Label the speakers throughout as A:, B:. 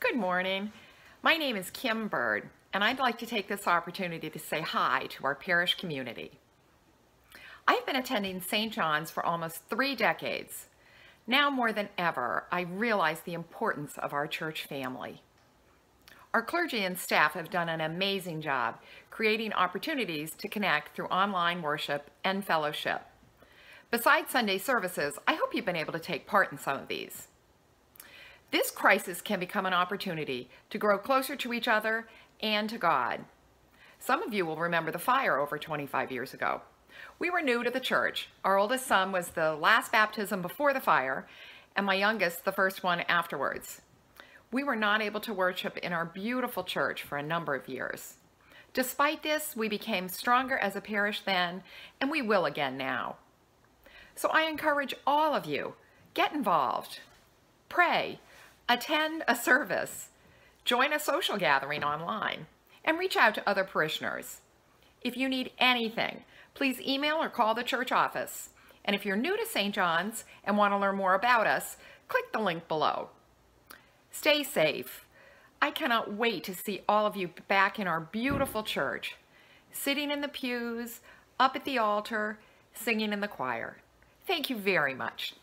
A: Good morning. My name is Kim Bird, and I'd like to take this opportunity to say hi to our parish community. I've been attending St. John's for almost three decades. Now more than ever, I realize the importance of our church family. Our clergy and staff have done an amazing job creating opportunities to connect through online worship and fellowship. Besides Sunday services, I hope you've been able to take part in some of these. This crisis can become an opportunity to grow closer to each other and to God. Some of you will remember the fire over 25 years ago. We were new to the church. Our oldest son was the last baptism before the fire, and my youngest the first one afterwards. We were not able to worship in our beautiful church for a number of years. Despite this, we became stronger as a parish then, and we will again now. So I encourage all of you, get involved, pray, attend a service, join a social gathering online, and reach out to other parishioners. If you need anything, please email or call the church office. And if you're new to St. John's and want to learn more about us, click the link below. Stay safe. I cannot wait to see all of you back in our beautiful church, sitting in the pews, up at the altar, singing in the choir. Thank you very much.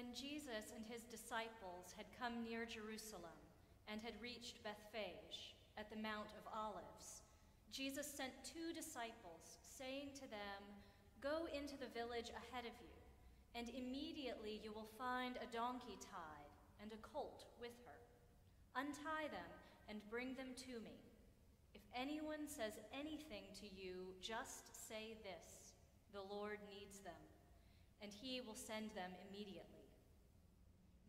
B: When Jesus and his disciples had come near Jerusalem and had reached Bethphage at the Mount of Olives, Jesus sent two disciples, saying to them, Go into the village ahead of you, and immediately you will find a donkey tied and a colt with her. Untie them and bring them to me. If anyone says anything to you, just say this The Lord needs them, and he will send them immediately.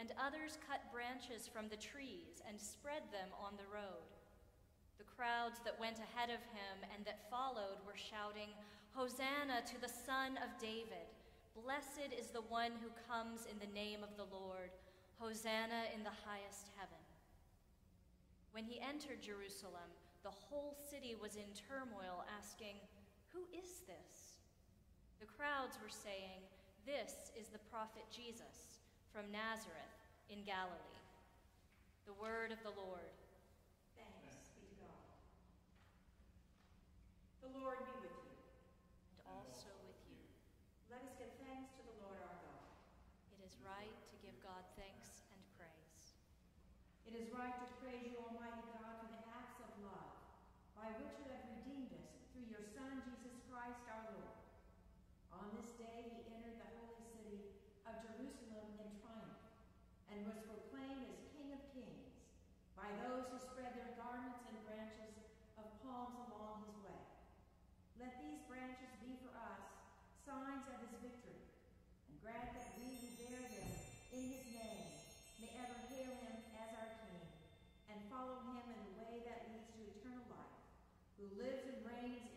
B: and others cut branches from the trees and spread them on the road. The crowds that went ahead of him and that followed were shouting, Hosanna to the Son of David! Blessed is the one who comes in the name of the Lord! Hosanna in the highest heaven! When he entered Jerusalem, the whole city was in turmoil, asking, Who is this? The crowds were saying, This is the prophet Jesus from Nazareth in Galilee. The word of the Lord.
C: Thanks be to God. The Lord be with you.
B: And also with you.
C: Let us give thanks to the Lord our God.
B: It is right to give God thanks and praise.
C: It is right to praise you, Almighty God, for the acts of love by which you have redeemed us through your Son, Jesus Christ our Lord on this day he entered the holy city of Jerusalem in triumph and was proclaimed as King of Kings by those who spread their garments and branches of palms along his way. Let these branches be for us signs of his victory, and grant that we who bear them in his name may ever hail him as our King and follow him in the way that leads to eternal life, who lives and reigns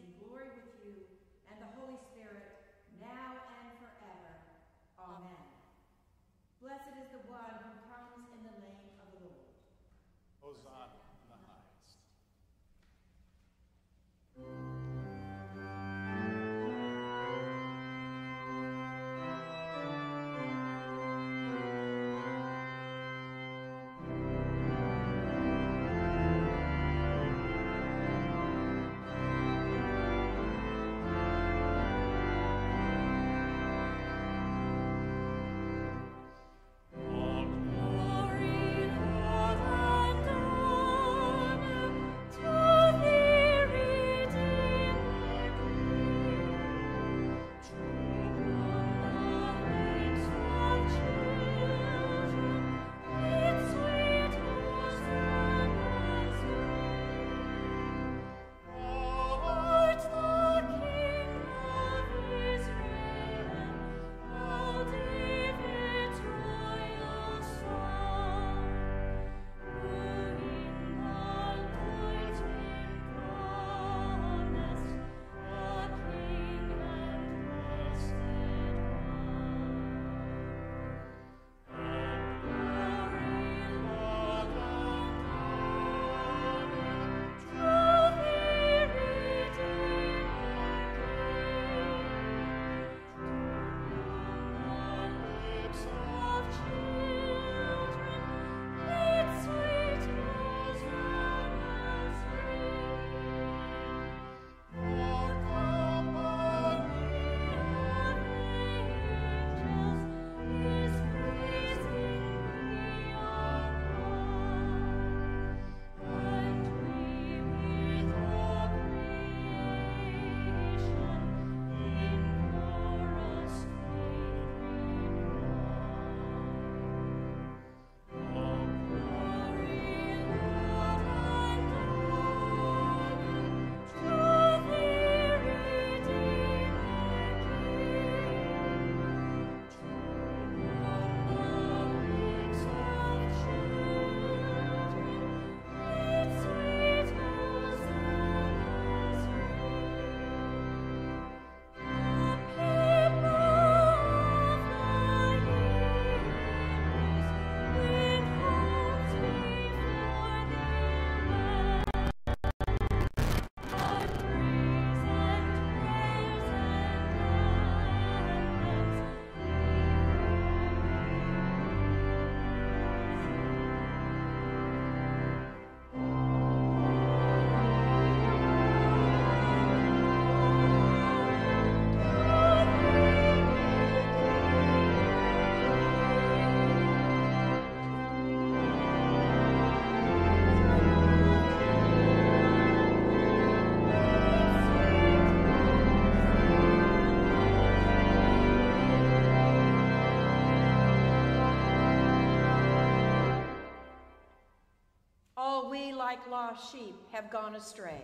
B: like lost sheep, have gone astray.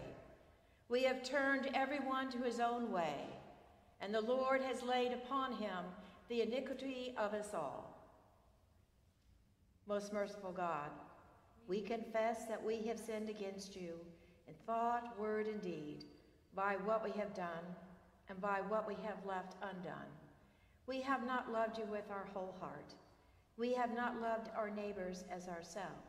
B: We have turned everyone to his own way, and the Lord has laid upon him the iniquity of us all. Most merciful God, we confess that we have sinned against you in thought, word, and deed, by what we have done and by what we have left undone. We have not loved you with our whole heart. We have not loved our neighbors as ourselves.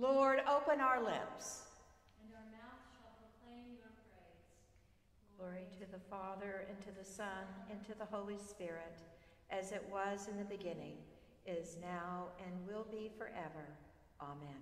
B: Lord, open our lips.
C: And our mouth shall proclaim your praise.
B: Glory to the Father, and to the Son, and to the Holy Spirit, as it was in the beginning, is now, and will be forever. Amen.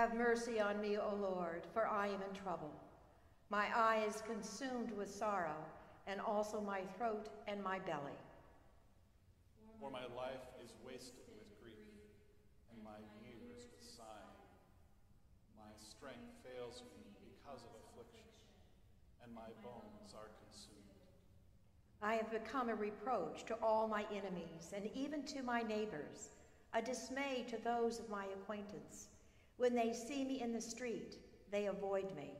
C: Have mercy
B: on me, O Lord, for I am in trouble. My eye is consumed with sorrow, and also my throat and my belly.
D: For my life is wasted with grief, and my years with sighing. My strength fails me because of affliction, and my bones are consumed.
B: I have become a reproach to all my enemies and even to my neighbors.
C: a dismay to those of my acquaintance. When they see me in the street, they avoid me.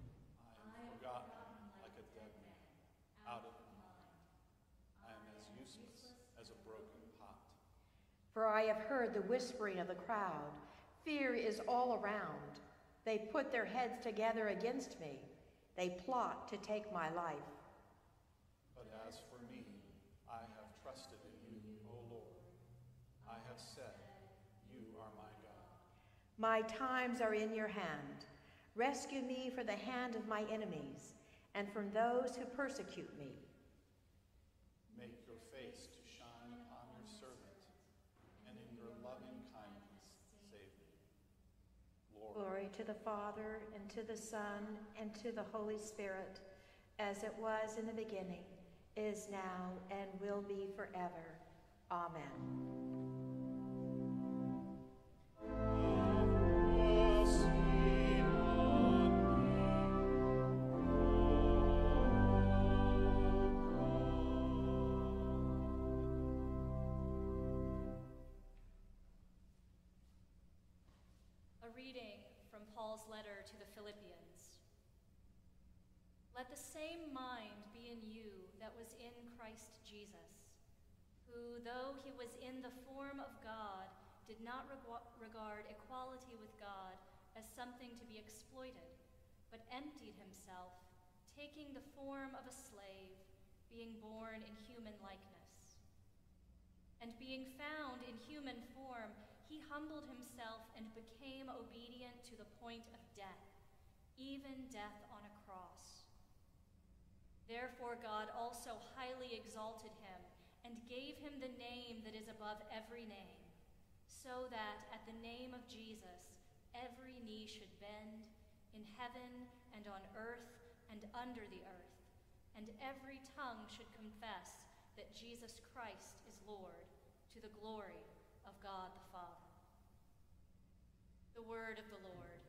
D: I am forgotten like a dead man, out of mind. I am as useless as a broken pot.
C: For I have heard the whispering of the crowd. Fear is all around. They put their heads together against me. They plot to take my life.
D: But as for me, I have trusted in you, O Lord. I have said, You are my God.
C: My times are in your hand. Rescue me from the hand of my enemies and from those who persecute me.
D: Make your face to shine upon your servant, and in your loving kindness save me. Lord,
C: Glory to the Father, and to the Son, and to the Holy Spirit, as it was in the beginning, is now, and will be forever. Amen.
B: Reading from Paul's letter to the Philippians. Let the same mind be in you that was in Christ Jesus, who, though he was in the form of God, did not regard equality with God something to be exploited, but emptied himself, taking the form of a slave, being born in human likeness. And being found in human form, he humbled himself and became obedient to the point of death, even death on a cross. Therefore, God also highly exalted him and gave him the name that is above every name, so that at the name of Jesus every knee should bend in heaven and on earth and under the earth, and every tongue should confess that Jesus Christ is Lord, to the glory of God the Father. The word of the Lord.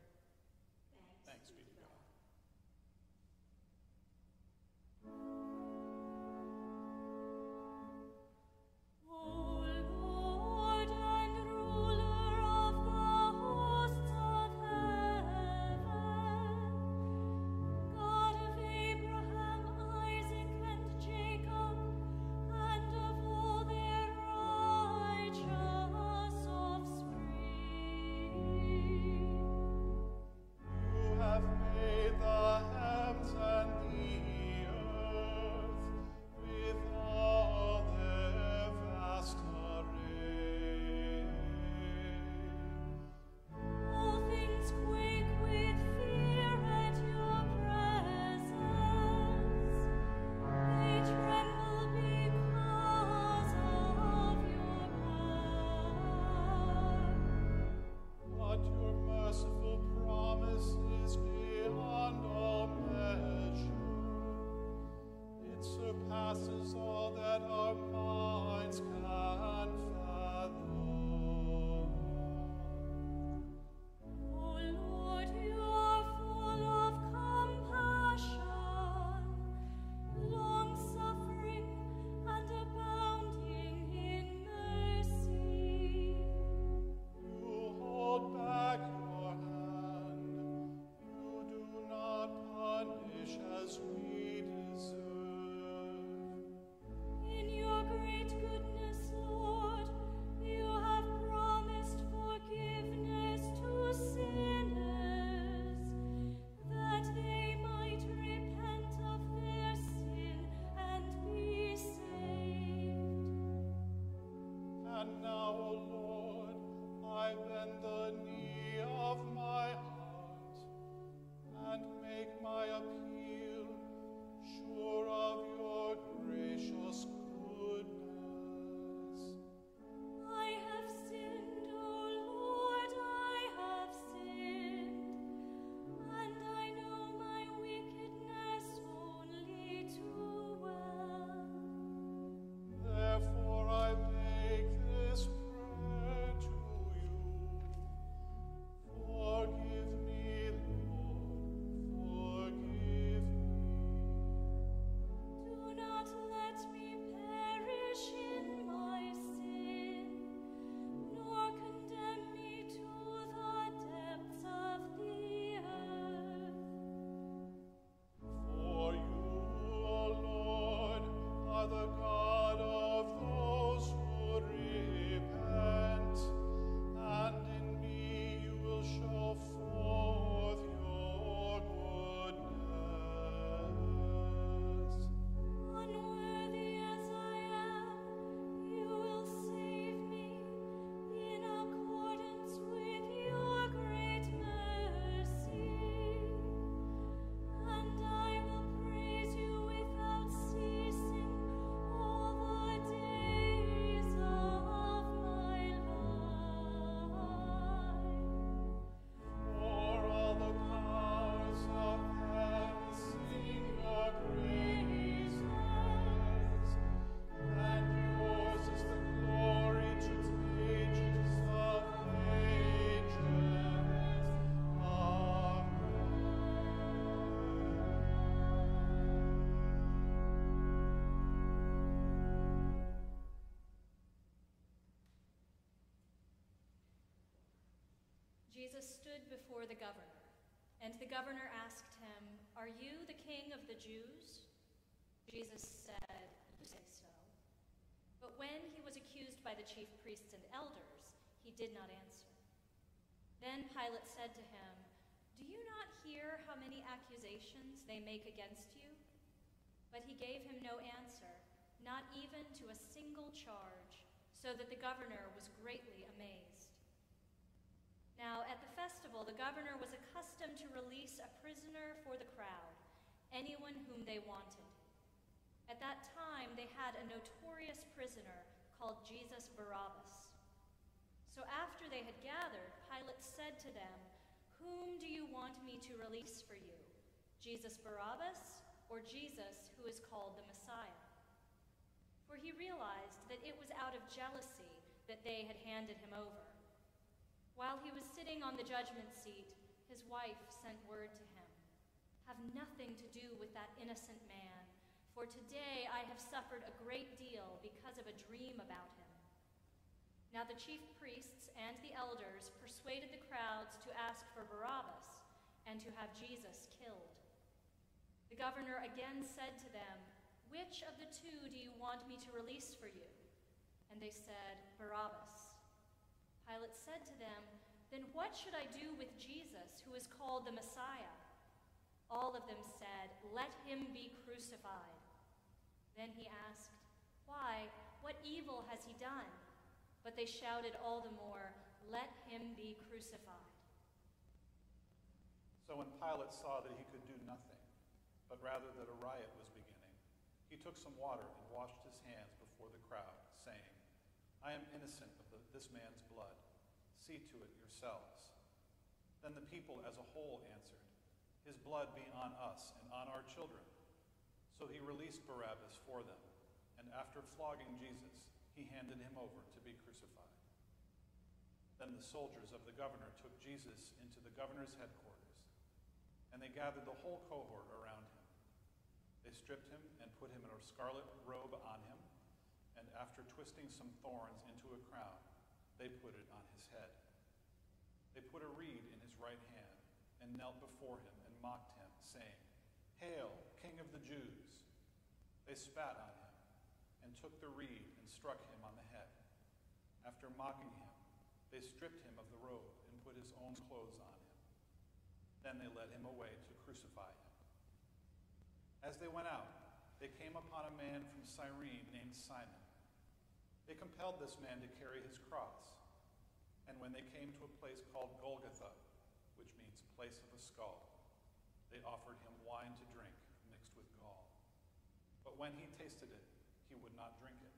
B: Jesus stood before the governor, and the governor asked him, Are you the king of the Jews? Jesus said, You say so. But when he was accused by the chief priests and elders, he did not answer. Then Pilate said to him, Do you not hear how many accusations they make against you? But he gave him no answer, not even to a single charge, so that the governor was greatly amazed. Now, at the festival, the governor was accustomed to release a prisoner for the crowd, anyone whom they wanted. At that time, they had a notorious prisoner called Jesus Barabbas. So after they had gathered, Pilate said to them, Whom do you want me to release for you? Jesus Barabbas or Jesus who is called the Messiah? For he realized that it was out of jealousy that they had handed him over. While he was sitting on the judgment seat, his wife sent word to him Have nothing to do with that innocent man, for today I have suffered a great deal because of a dream about him. Now the chief priests and the elders persuaded the crowds to ask for Barabbas and to have Jesus killed. The governor again said to them, Which of the two do you want me to release for you? And they said, Barabbas. Pilate said to them, Then what should I do with Jesus, who is called the Messiah? All of them said, Let him be crucified. Then he asked, Why? What evil has he done? But they shouted all the more, Let him be crucified.
D: So when Pilate saw that he could do nothing, but rather that a riot was beginning, he took some water and washed his hands before the crowd, saying, I am innocent of the, this man's blood. See to it yourselves. Then the people as a whole answered, His blood be on us and on our children. So he released Barabbas for them, and after flogging Jesus, he handed him over to be crucified. Then the soldiers of the governor took Jesus into the governor's headquarters, and they gathered the whole cohort around him. They stripped him and put him in a scarlet robe on him, and after twisting some thorns into a crown, they put it on his head. They put a reed in his right hand and knelt before him and mocked him, saying, Hail, King of the Jews! They spat on him and took the reed and struck him on the head. After mocking him, they stripped him of the robe and put his own clothes on him. Then they led him away to crucify him. As they went out, they came upon a man from Cyrene named Simon. They compelled this man to carry his cross. And when they came to a place called Golgotha, which means place of a skull, they offered him wine to drink mixed with gall. But when he tasted it, he would not drink it.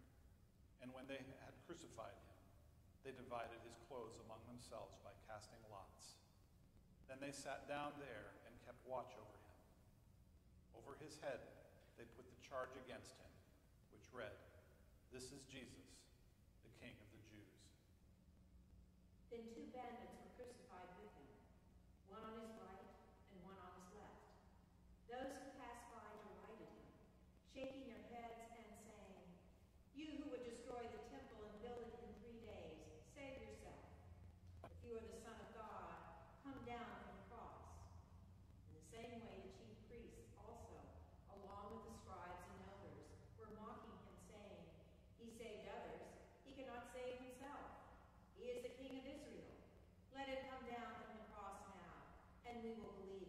D: And when they had crucified him, they divided his clothes among themselves by casting lots. Then they sat down there and kept watch over him. Over his head, they put the charge against him, which read, This is Jesus, the King of the Jews.
C: Then two bandits were crucified with him, one on his right and one on his left. Those who passed by derided him, shaking their heads and saying, You who would destroy the temple and build it in three days, save yourself. If you are the Son of God, come down from the cross. In the same way, the chief priests also, along with the scribes and elders, were mocking him, saying, He saved others, he cannot save himself. He is the King of Israel. Let him come down from the cross now, and we will believe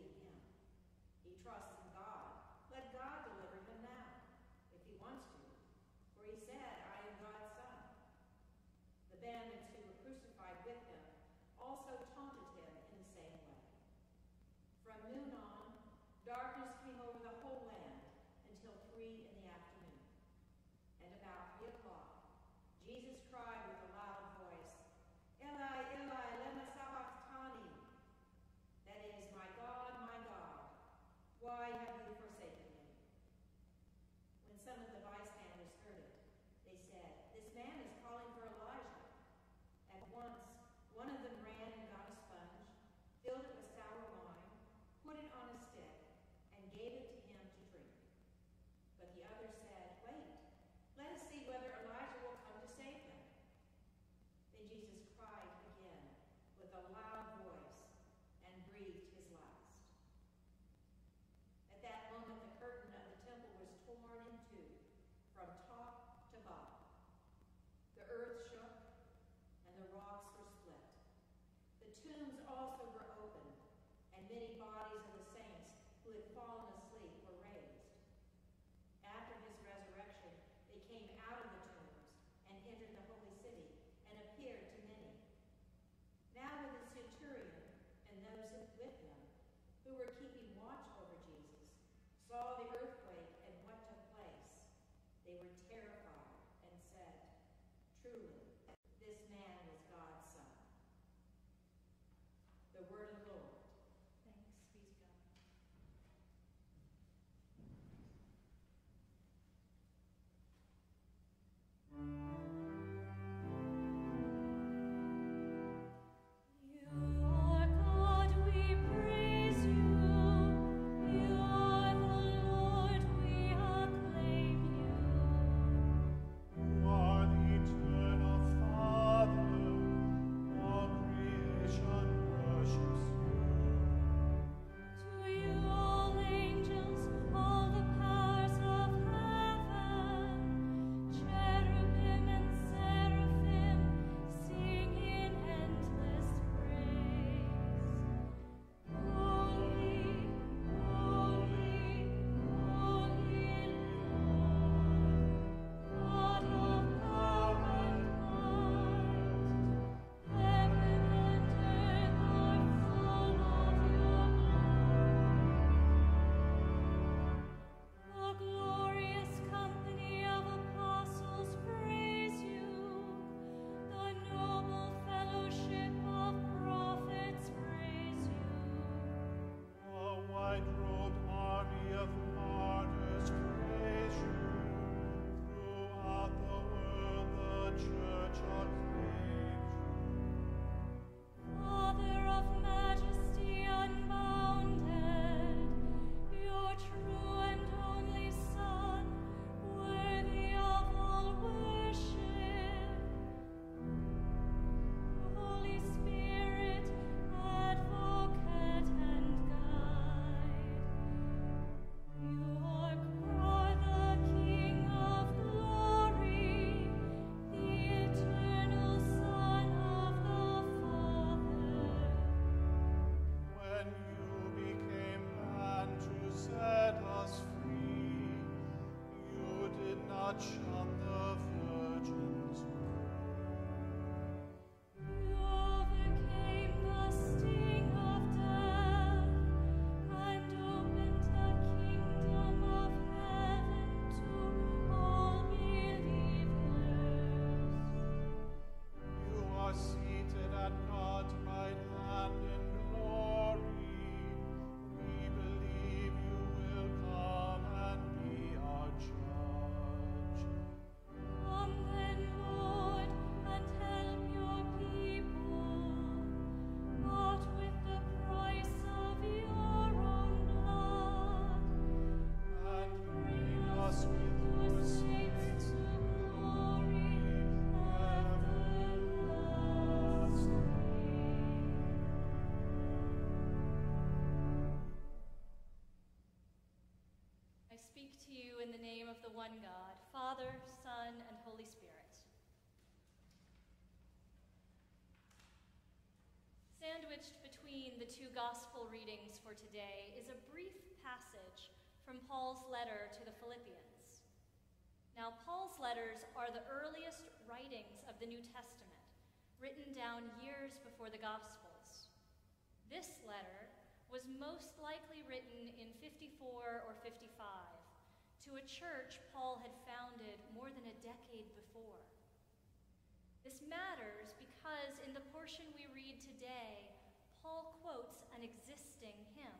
C: the
B: one God, Father, Son, and Holy Spirit. Sandwiched between the two gospel readings for today is a brief passage from Paul's letter to the Philippians. Now, Paul's letters are the earliest writings of the New Testament, written down years before the Gospels. This letter was most likely written in 54 or 55 to a church Paul had founded more than a decade before. This matters because in the portion we read today, Paul quotes an existing hymn,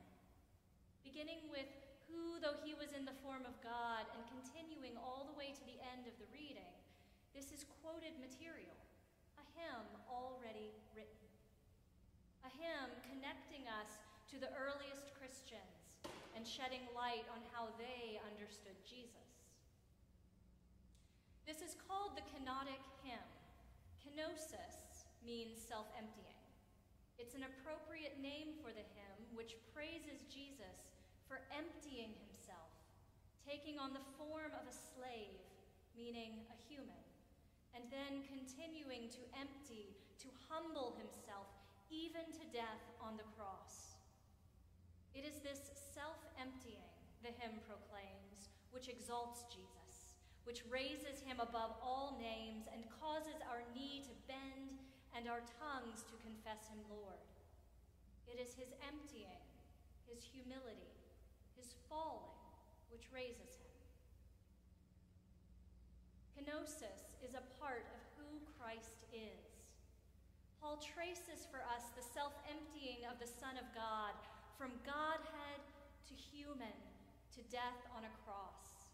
B: beginning with who, though he was in the form of God, and continuing all the way to the end of the reading. This is quoted material, a hymn already written. A hymn connecting us to the earliest Christians and shedding light on how they understood Jesus. This is called the kenotic hymn. Kenosis means self emptying. It's an appropriate name for the hymn, which praises Jesus for emptying himself, taking on the form of a slave, meaning a human, and then continuing to empty, to humble himself, even to death on the cross. It is this self emptying, the hymn proclaims, which exalts Jesus, which raises him above all names and causes our knee to bend and our tongues to confess him Lord. It is his emptying, his humility, his falling, which raises him. Kenosis is a part of who Christ is. Paul traces for us the self emptying of the Son of God from Godhead to human to death on a cross.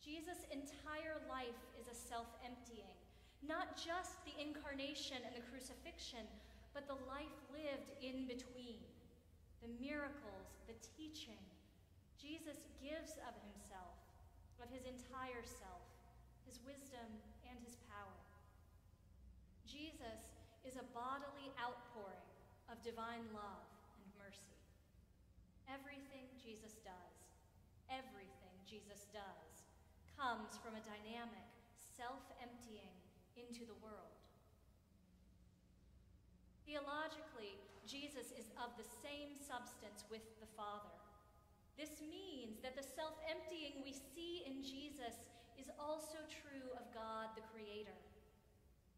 B: Jesus' entire life is a self emptying, not just the incarnation and the crucifixion, but the life lived in between the miracles, the teaching. Jesus gives of himself, of his entire self, his wisdom and his power. Jesus is a bodily outpouring of divine love and mercy. Everything Jesus does, comes from a dynamic, self emptying into the world. Theologically, Jesus is of the same substance with the Father. This means that the self emptying we see in Jesus is also true of God the Creator.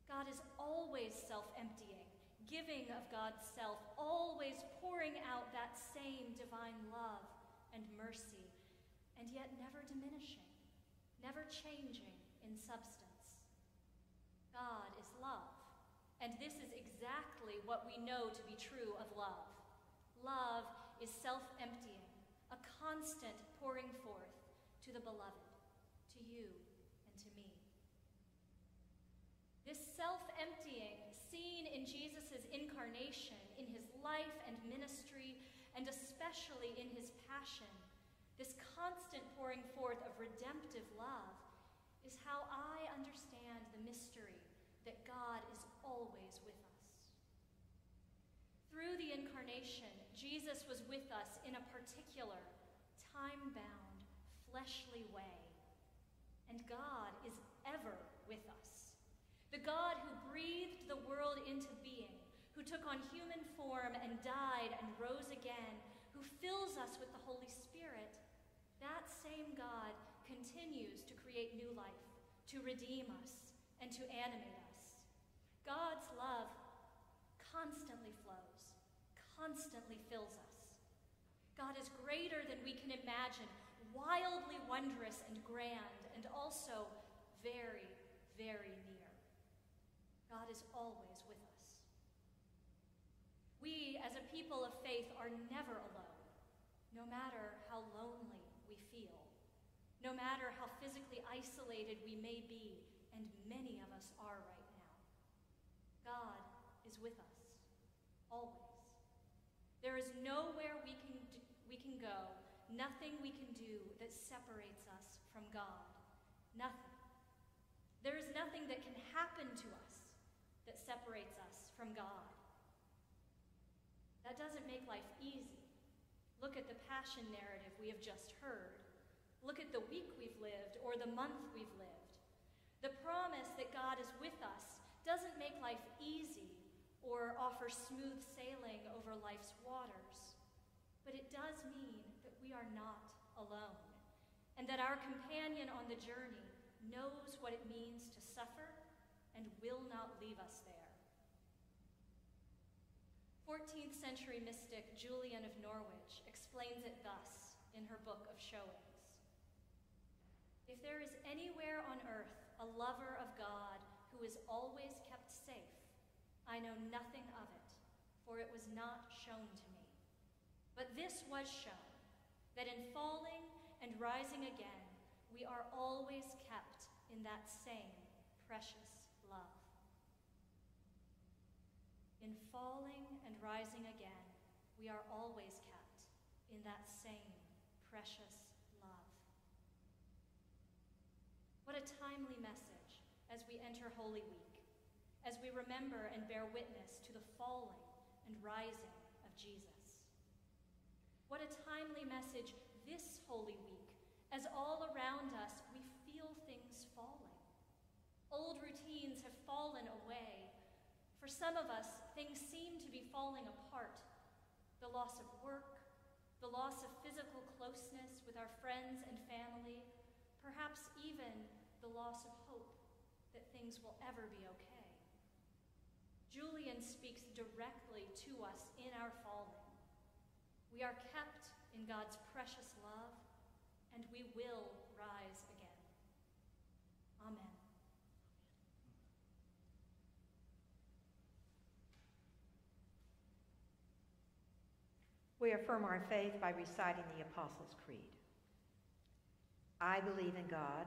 B: God is always self emptying, giving of God's self, always pouring out that same divine love and mercy, and yet never diminishing, never changing in substance. God is love, and this is exactly what we know to be true of love. Love is self emptying, a constant pouring forth to the beloved, to you and to me. This self emptying, seen in Jesus' incarnation, in his life and ministry, and especially in his passion, this constant pouring forth of redemptive love, is how I understand the mystery that God is always with us. Through the incarnation, Jesus was with us in a particular, time bound, fleshly way. And God is ever with us. The God who breathed the world into being, who took on human form and died and rose again, who fills us with the Holy Spirit, same God continues to create new life, to redeem us, and to animate us. God's love constantly flows, constantly fills us. God is greater than we can imagine, wildly wondrous and grand, and also very, very near. God is always with us. We, as a people of faith, are never alone, no matter how lonely no matter how physically isolated we may be, and many of us are right now. God is with us, always. There is nowhere we can, do, we can go, nothing we can do that separates us from God. Nothing. There is nothing that can happen to us that separates us from God. That doesn't make life easy. Look at the passion narrative we have just heard. Look at the week we've lived or the month we've lived. The promise that God is with us doesn't make life easy or offer smooth sailing over life's waters, but it does mean that we are not alone and that our companion on the journey knows what it means to suffer and will not leave us there. 14th century mystic Julian of Norwich explains it thus in her book of Showings. If there is anywhere on earth a lover of God who is always kept safe, I know nothing of it, for it was not shown to me. But this was shown, that in falling and rising again, we are always kept in that same precious love. In falling and rising again, we are always kept in that same precious love. What a timely message as we enter Holy Week, as we remember and bear witness to the falling and rising of Jesus. What a timely message this Holy Week, as all around us we feel things falling. Old routines have fallen away. For some of us, things seem to be falling apart. The loss of work, the loss of physical closeness with our friends and family, perhaps even the loss of hope that things will ever be okay. Julian speaks directly to us in our falling. We are kept in God's precious love, and we will rise again. Amen.
C: We affirm our faith by reciting the Apostles' Creed. I believe in God,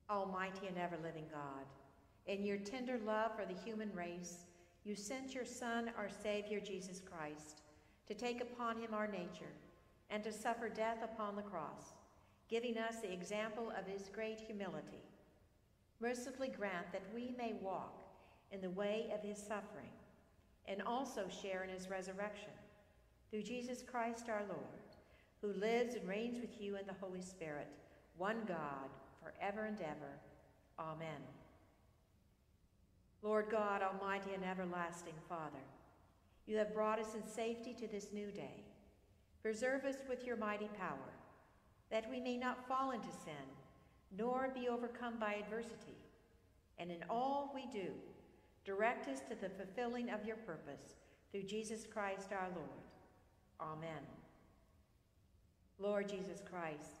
C: Almighty and ever-living God, in your tender love for the human race, you sent your Son, our Savior, Jesus Christ, to take upon him our nature and to suffer death upon the cross, giving us the example of his great humility. Mercifully grant that we may walk in the way of his suffering and also share in his resurrection. Through Jesus Christ our Lord, who lives and reigns with you in the Holy Spirit, one God, forever and ever. Amen. Lord God, almighty and everlasting Father, you have brought us in safety to this new day. Preserve us with your mighty power, that we may not fall into sin, nor be overcome by adversity. And in all we do, direct us to the fulfilling of your purpose through Jesus Christ our Lord. Amen. Lord Jesus Christ,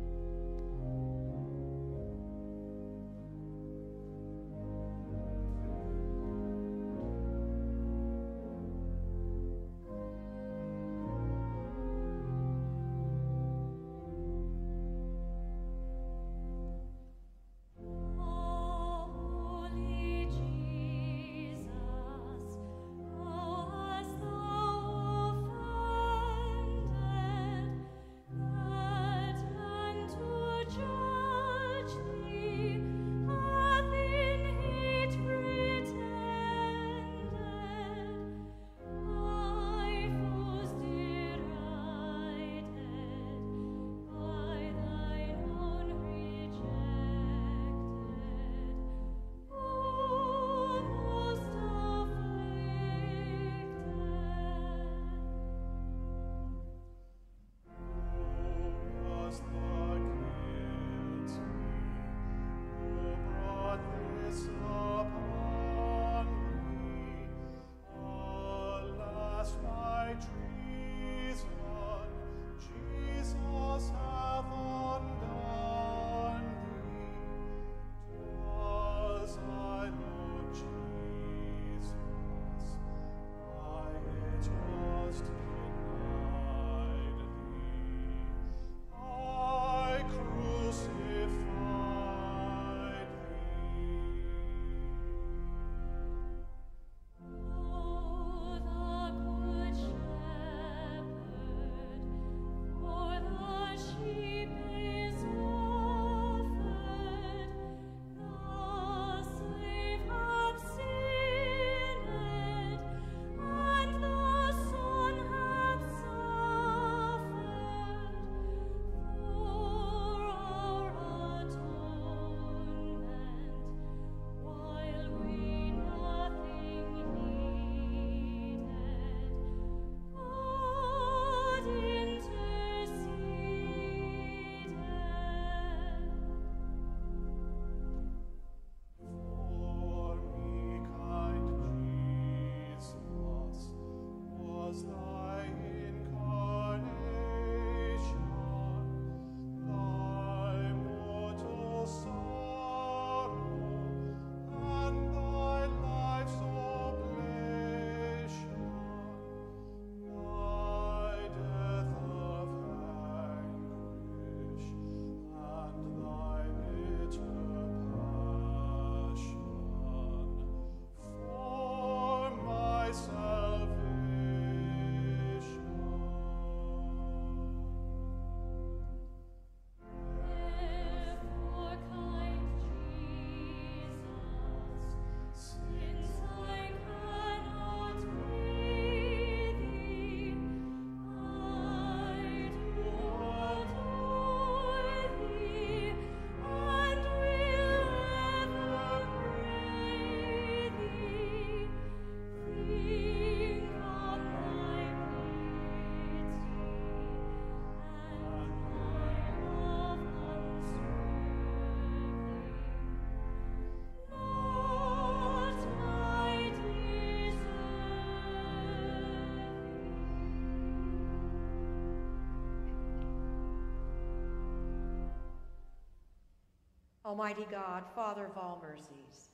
B: Almighty God, Father of all mercies,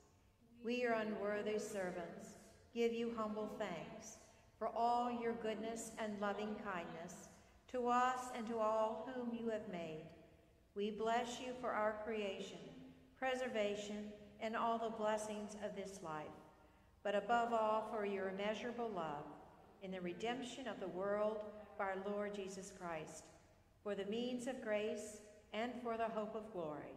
B: we, your unworthy servants, give you humble thanks for all your goodness and loving kindness to us and to all whom you have made. We bless you for our creation, preservation, and all the blessings of this life, but above all for your immeasurable love in the redemption of the world by our Lord Jesus Christ, for the means of grace and for the hope of glory.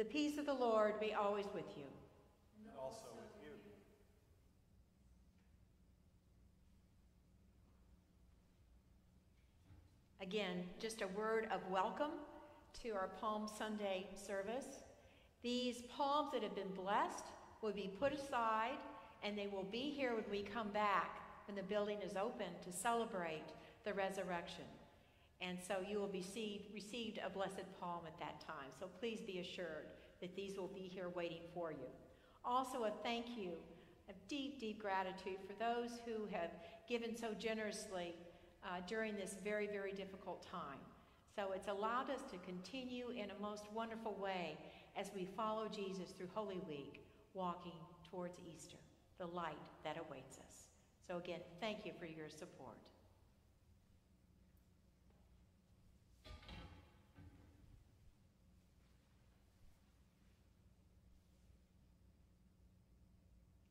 C: The peace of the Lord be always with you.
D: And also with you.
C: Again, just a word of welcome to our Palm Sunday service. These palms that have been blessed will be put aside and they will be here when we come back when the building is open to celebrate the resurrection. And so you will be received, received a blessed palm at that time. So please be assured that these will be here waiting for you. Also, a thank you, a deep, deep gratitude for those who have given so generously uh, during this very, very difficult time. So it's allowed us to continue in a most wonderful way as we follow Jesus through Holy Week, walking towards Easter, the light that awaits us. So again, thank you for your support.